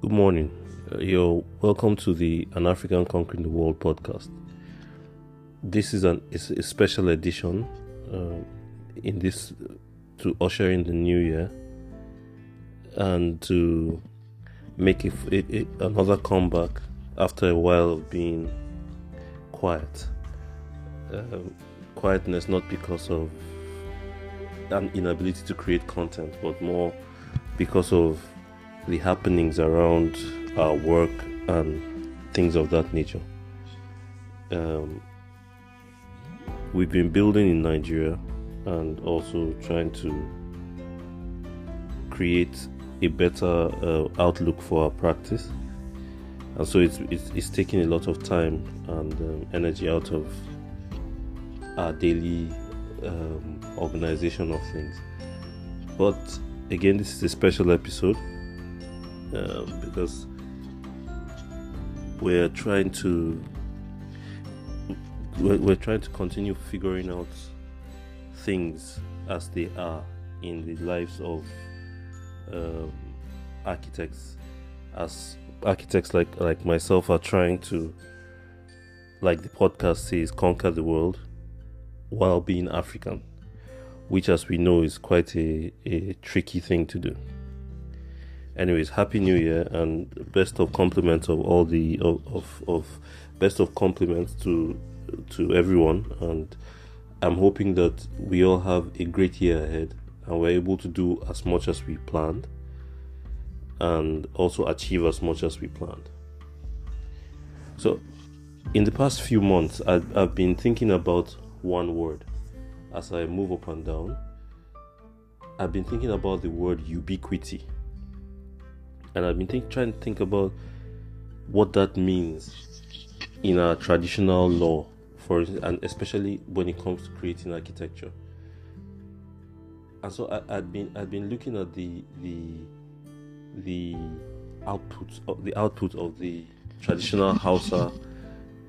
Good morning. Uh, you're welcome to the An African Conquering the World podcast. This is an is a special edition uh, in this to usher in the new year and to make it, it, it another comeback after a while of being quiet. Um, quietness not because of an inability to create content, but more because of the happenings around our work and things of that nature. Um, we've been building in Nigeria and also trying to create a better uh, outlook for our practice. And so it's, it's, it's taking a lot of time and um, energy out of our daily um, organization of things. But again, this is a special episode um, because we're trying to we're, we're trying to continue figuring out things as they are in the lives of um, architects. As architects like like myself are trying to like the podcast says conquer the world while being african which as we know is quite a, a tricky thing to do anyways happy new year and best of compliments of all the of, of, of best of compliments to to everyone. And i'm hoping that we all have a great year ahead and we're able to do as much as we planned and also achieve as much as we planned. So in the past few months I've, I've been thinking about one word. As i move up and down i've been thinking about the word ubiquity and I've been think, trying to think about what that means in our traditional law, for and especially when it comes to creating architecture. And so I, had been I'd been looking at the the the output of the output of the traditional Hausa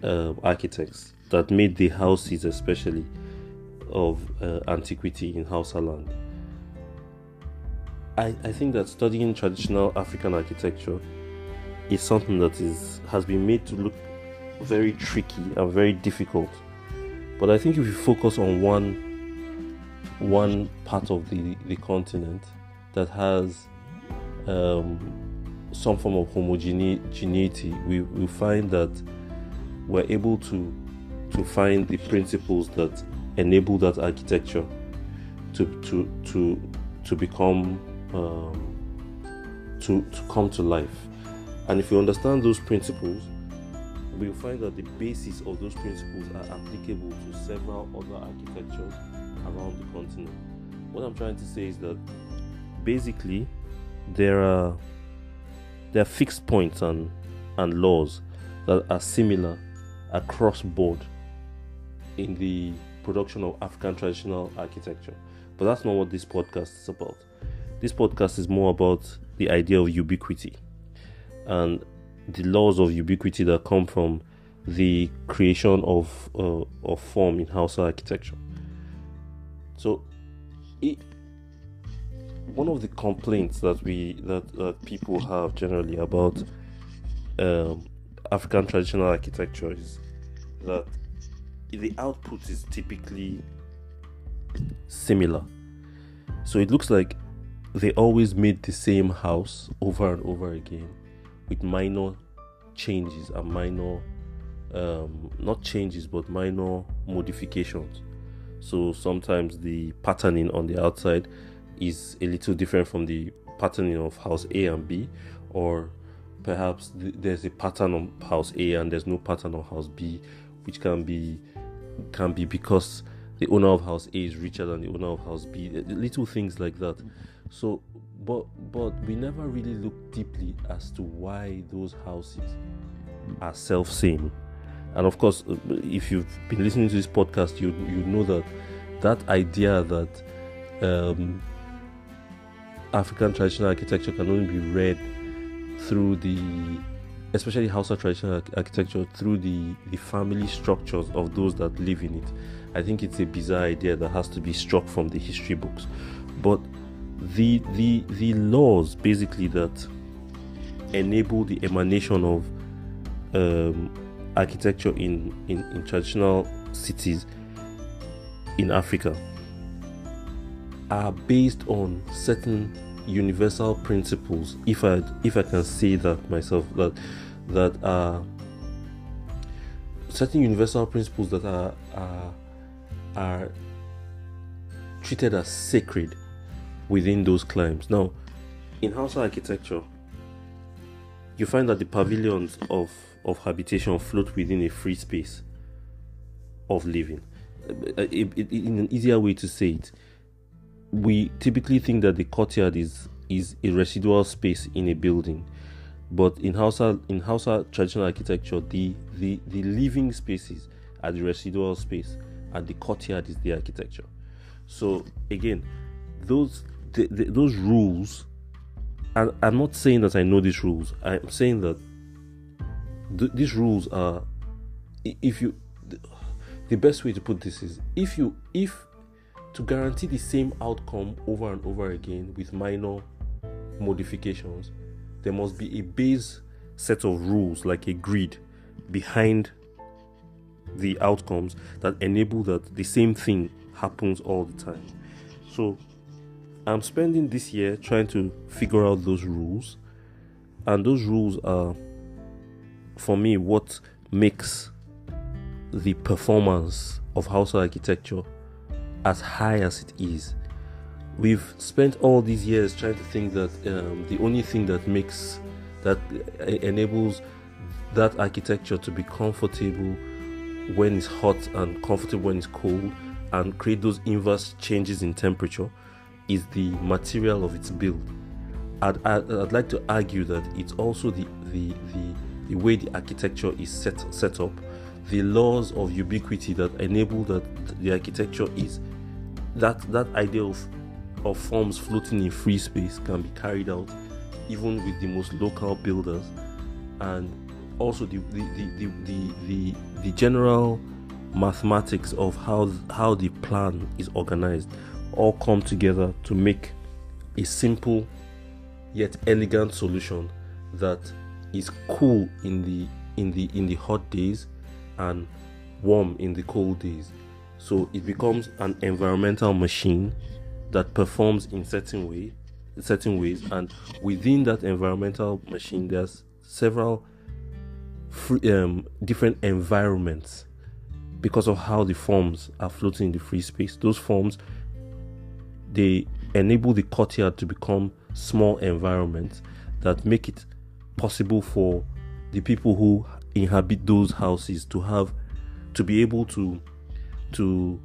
uh, architects that made the houses, especially of uh, antiquity in Hausa land I, I think that studying traditional African architecture is something that is has been made to look very tricky and very difficult. But I think if you focus on one one part of the, the continent that has um, some form of homogeneity, we, we find that we're able to to find the principles that enable that architecture to to to to become um, to, to come to life. And if you understand those principles, we'll find that the basis of those principles are applicable to several other architectures around the continent. What I'm trying to say is that basically there are there are fixed points and and laws that are similar across board in the production of African traditional architecture. But that's not what this podcast is about. This podcast is more about the idea of ubiquity and the laws of ubiquity that come from the creation of uh, of form in Hausa architecture. So, it, one of the complaints that we that, that people have generally about um, African traditional architecture is that the output is typically similar. So it looks like they always made the same house over and over again with minor changes and minor um, not changes but minor modifications. So sometimes the patterning on the outside is a little different from the patterning of house a and b or perhaps th- there's a pattern on house a and there's no pattern on house b which can be can be because the owner of house a is richer than the owner of house b. Little things like that so, but but we never really look deeply as to why those houses are self same. And of course, uh, if you've been listening to this podcast, you you know that that idea that um, African traditional architecture can only be read through the especially Hausa traditional architecture through the, the family structures of those that live in it. I think it's a bizarre idea that has to be struck from the history books. But the the the laws basically that enable the emanation of um, architecture in, in, in traditional cities in Africa are based on certain universal principles if i if i can say that myself that that are certain universal principles that are are, are treated as sacred within those climes. Now in Hausa architecture you find that the pavilions of of habitation float within a free space of living. Uh, uh, in an easier way to say it we typically think that the courtyard is is a residual space in a building. But in Hausa in Hausa traditional architecture the the the living spaces are the residual space and the courtyard is the architecture. So again those the, the, those rules I'm not saying that I know these rules I'm saying that th- these rules are if you the best way to put this is if you if to guarantee the same outcome over and over again with minor modifications, there must be a base set of rules like a grid behind the outcomes that enable that the same thing happens all the time. So I'm spending this year trying to figure out those rules, and those rules are for me what makes the performance of Hausa architecture as high as it is. We've spent all these years trying to think that um, the only thing that makes that enables that architecture to be comfortable when it's hot and comfortable when it's cold and create those inverse changes in temperature is the material of its build. I'd, I'd, I'd like to argue that it's also the, the, the, the way the architecture is set, set up. The laws of ubiquity that enable that the architecture is that that idea of of forms floating in free space can be carried out even with the most local builders. And also the the, the, the, the, the general mathematics of how how the plan is organized all come together to make a simple yet elegant solution that is cool in the in the in the hot days and warm in the cold days. So it becomes an environmental machine that performs in certain way, certain ways, and within that environmental machine, there's several free, um, different environments because of how the forms are floating in the free space. Those forms they enable the courtyard to become small environments that make it possible for the people who inhabit those houses to have to be able to to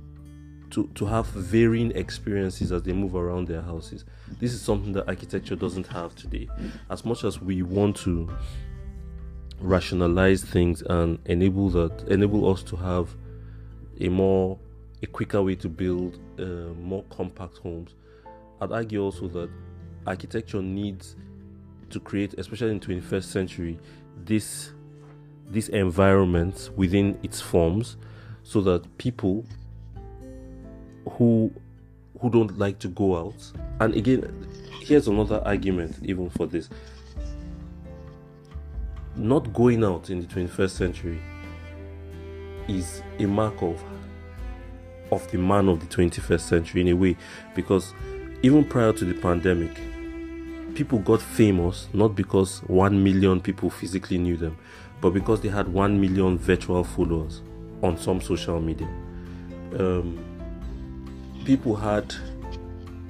to to have varying experiences as they move around their houses. This is something that architecture doesn't have today. As much as we want to rationalize things and enable that enable us to have a more a quicker way to build uh, more compact homes. I'd argue also that architecture needs to create, especially in 21st century, this this environment within its forms so that people who who don't like to go out and again here's another argument even for this not going out in the 21st century is a mark of of the man of the 21st century in a way because even prior to the pandemic people got famous not because 1 million people physically knew them but because they had 1 million virtual followers on some social media. Um, people had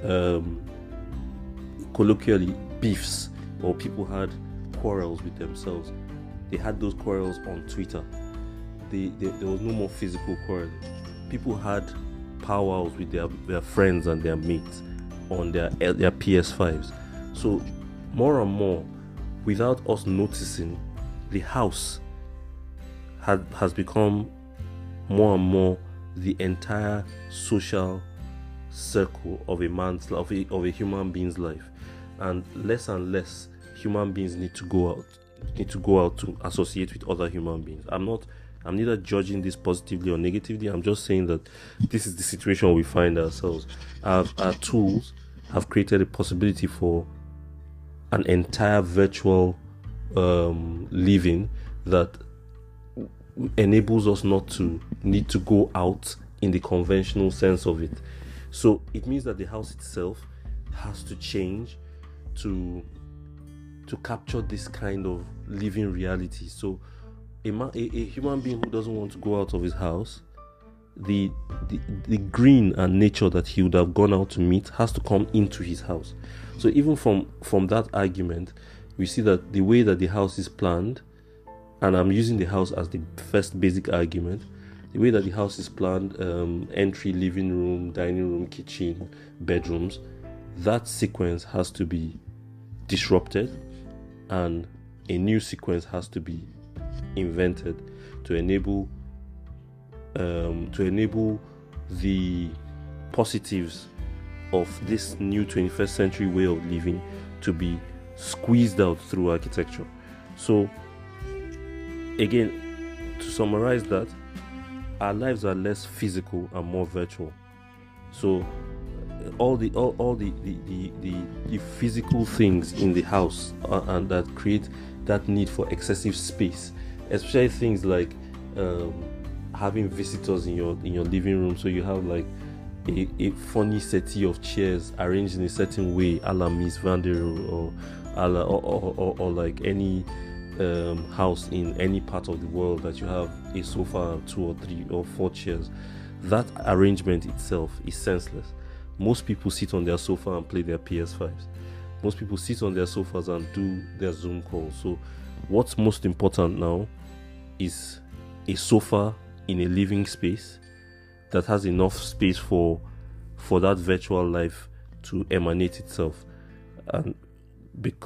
um, colloquially beefs or people had quarrels with themselves. They had those quarrels on Twitter. They, they, there was no more physical quarreling. People had powwows with their, their friends and their mates on their their PS5s. So more and more, without us noticing, the house had, has become more and more the entire social circle of a man's of a, of a human being's life and less and less human beings need to go out need to go out to associate with other human beings i'm not i'm neither judging this positively or negatively i'm just saying that this is the situation we find ourselves our, our tools have created a possibility for an entire virtual um, living that enables us not to need to go out in the conventional sense of it. So it means that the house itself has to change to to capture this kind of living reality. So a, man, a, a human being who doesn't want to go out of his house, the, the the green and nature that he would have gone out to meet has to come into his house. So even from from that argument, we see that the way that the house is planned, and I'm using the house as the first basic argument, the way that the house is planned, um, entry, living room, dining room, kitchen, bedrooms, that sequence has to be disrupted, and a new sequence has to be invented to enable um, to enable the positives of this new 21st century way of living to be squeezed out through architecture. So, again, to summarize that, our lives are less physical and more virtual. So, all the all, all the, the, the, the, the physical things in the house uh, and that create that need for excessive space, especially things like um, having visitors in your in your living room. So you have like a, a funny settee of chairs arranged in a certain way, a la Mies van der Rohe or, or, or, or, or like any um, house in any part of the world that you have a sofa, two or three or four chairs. That arrangement itself is senseless. Most people sit on their sofa and play their PS5s. Most people sit on their sofas and do their Zoom calls. So, what's most important now is a sofa in a living space that has enough space for for that virtual life to emanate itself. And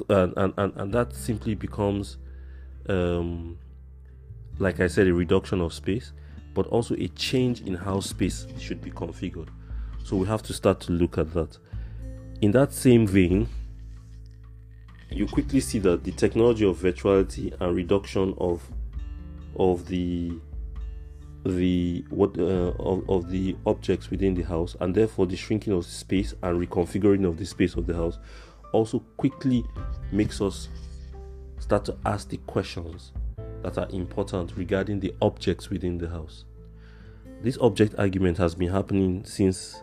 and, and, and, and that simply becomes um, like i said a reduction of space but also a change in how space should be configured. So we have to start to look at that. In that same vein you quickly see that the technology of virtuality and reduction of of the the what uh, of, of the objects within the house and therefore the shrinking of the space and reconfiguring of the space of the house also quickly makes us start to ask the questions that are important regarding the objects within the house. This object argument has been happening since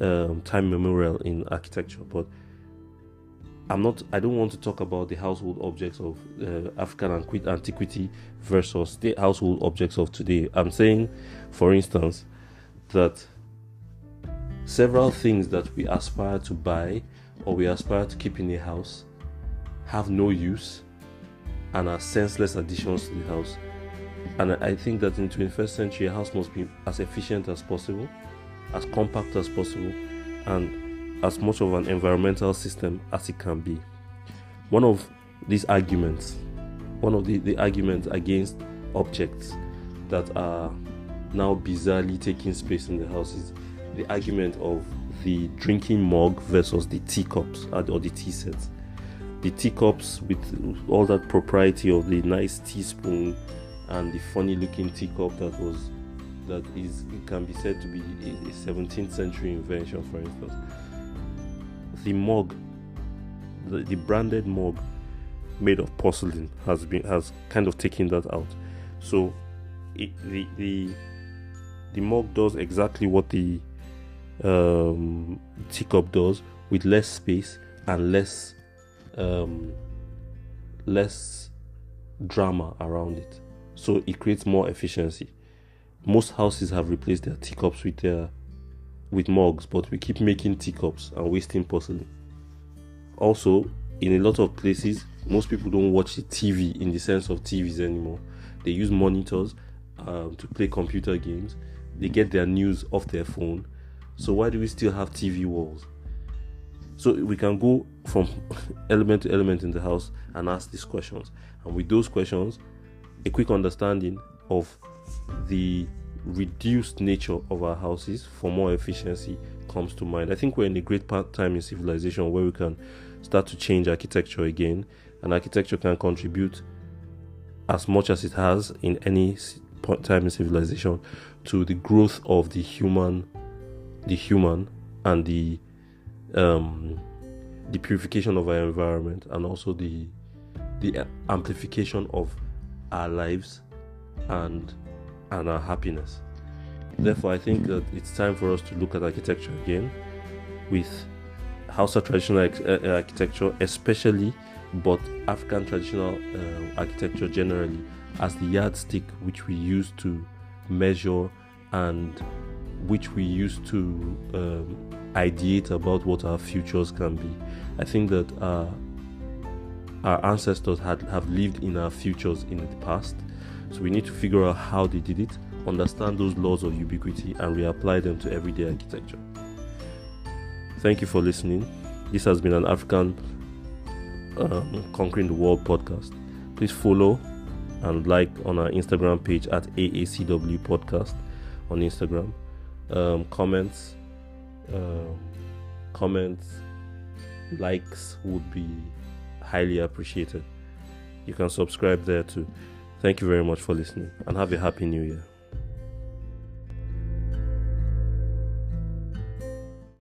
um, time memorial in architecture but I'm not. I don't want to talk about the household objects of uh, African antiquity versus the household objects of today. I'm saying, for instance, that several things that we aspire to buy or we aspire to keep in a house have no use and are senseless additions to the house. And I think that in the 21st century, a house must be as efficient as possible, as compact as possible, and as much of an environmental system as it can be. One of these arguments, one of the, the arguments against objects that are now bizarrely taking space in the house is the argument of the drinking mug versus the teacups or the tea sets. The teacups with all that propriety of the nice teaspoon and the funny looking teacup that was that is can be said to be a 17th century invention for instance the mug, the, the branded mug made of porcelain has been has kind of taken that out. So it, the the the mug does exactly what the um, teacup does with less space and less um, less drama around it. So it creates more efficiency. Most houses have replaced their teacups with their with mugs, but we keep making teacups and wasting porcelain. Also, in a lot of places, most people don't watch TV in the sense of TVs anymore. They use monitors um, to play computer games. They get their news off their phone. So why do we still have TV walls? So we can go from element to element in the house and ask these questions. And with those questions, a quick understanding of the reduced nature of our houses for more efficiency comes to mind. I think we're in a great part time in civilization where we can start to change architecture again, and architecture can contribute as much as it has in any time in civilization to the growth of the human, the human, and the um, the purification of our environment, and also the the amplification of our lives and and our happiness. Therefore, I think that it's time for us to look at architecture again with Hausa traditional uh, architecture, especially, but African traditional uh, architecture generally, as the yardstick which we use to measure and which we use to um, ideate about what our futures can be. I think that uh, our ancestors had have lived in our futures in the past, so we need to figure out how they did it, understand those laws of ubiquity, and reapply them to everyday architecture. Thank you for listening. This has been an African um, Conquering the World podcast. Please follow and like on our Instagram page at AACW Podcast on Instagram. Um, comments, um, comments, likes would be highly appreciated. You can subscribe there too. Thank you very much for listening and have a happy new year.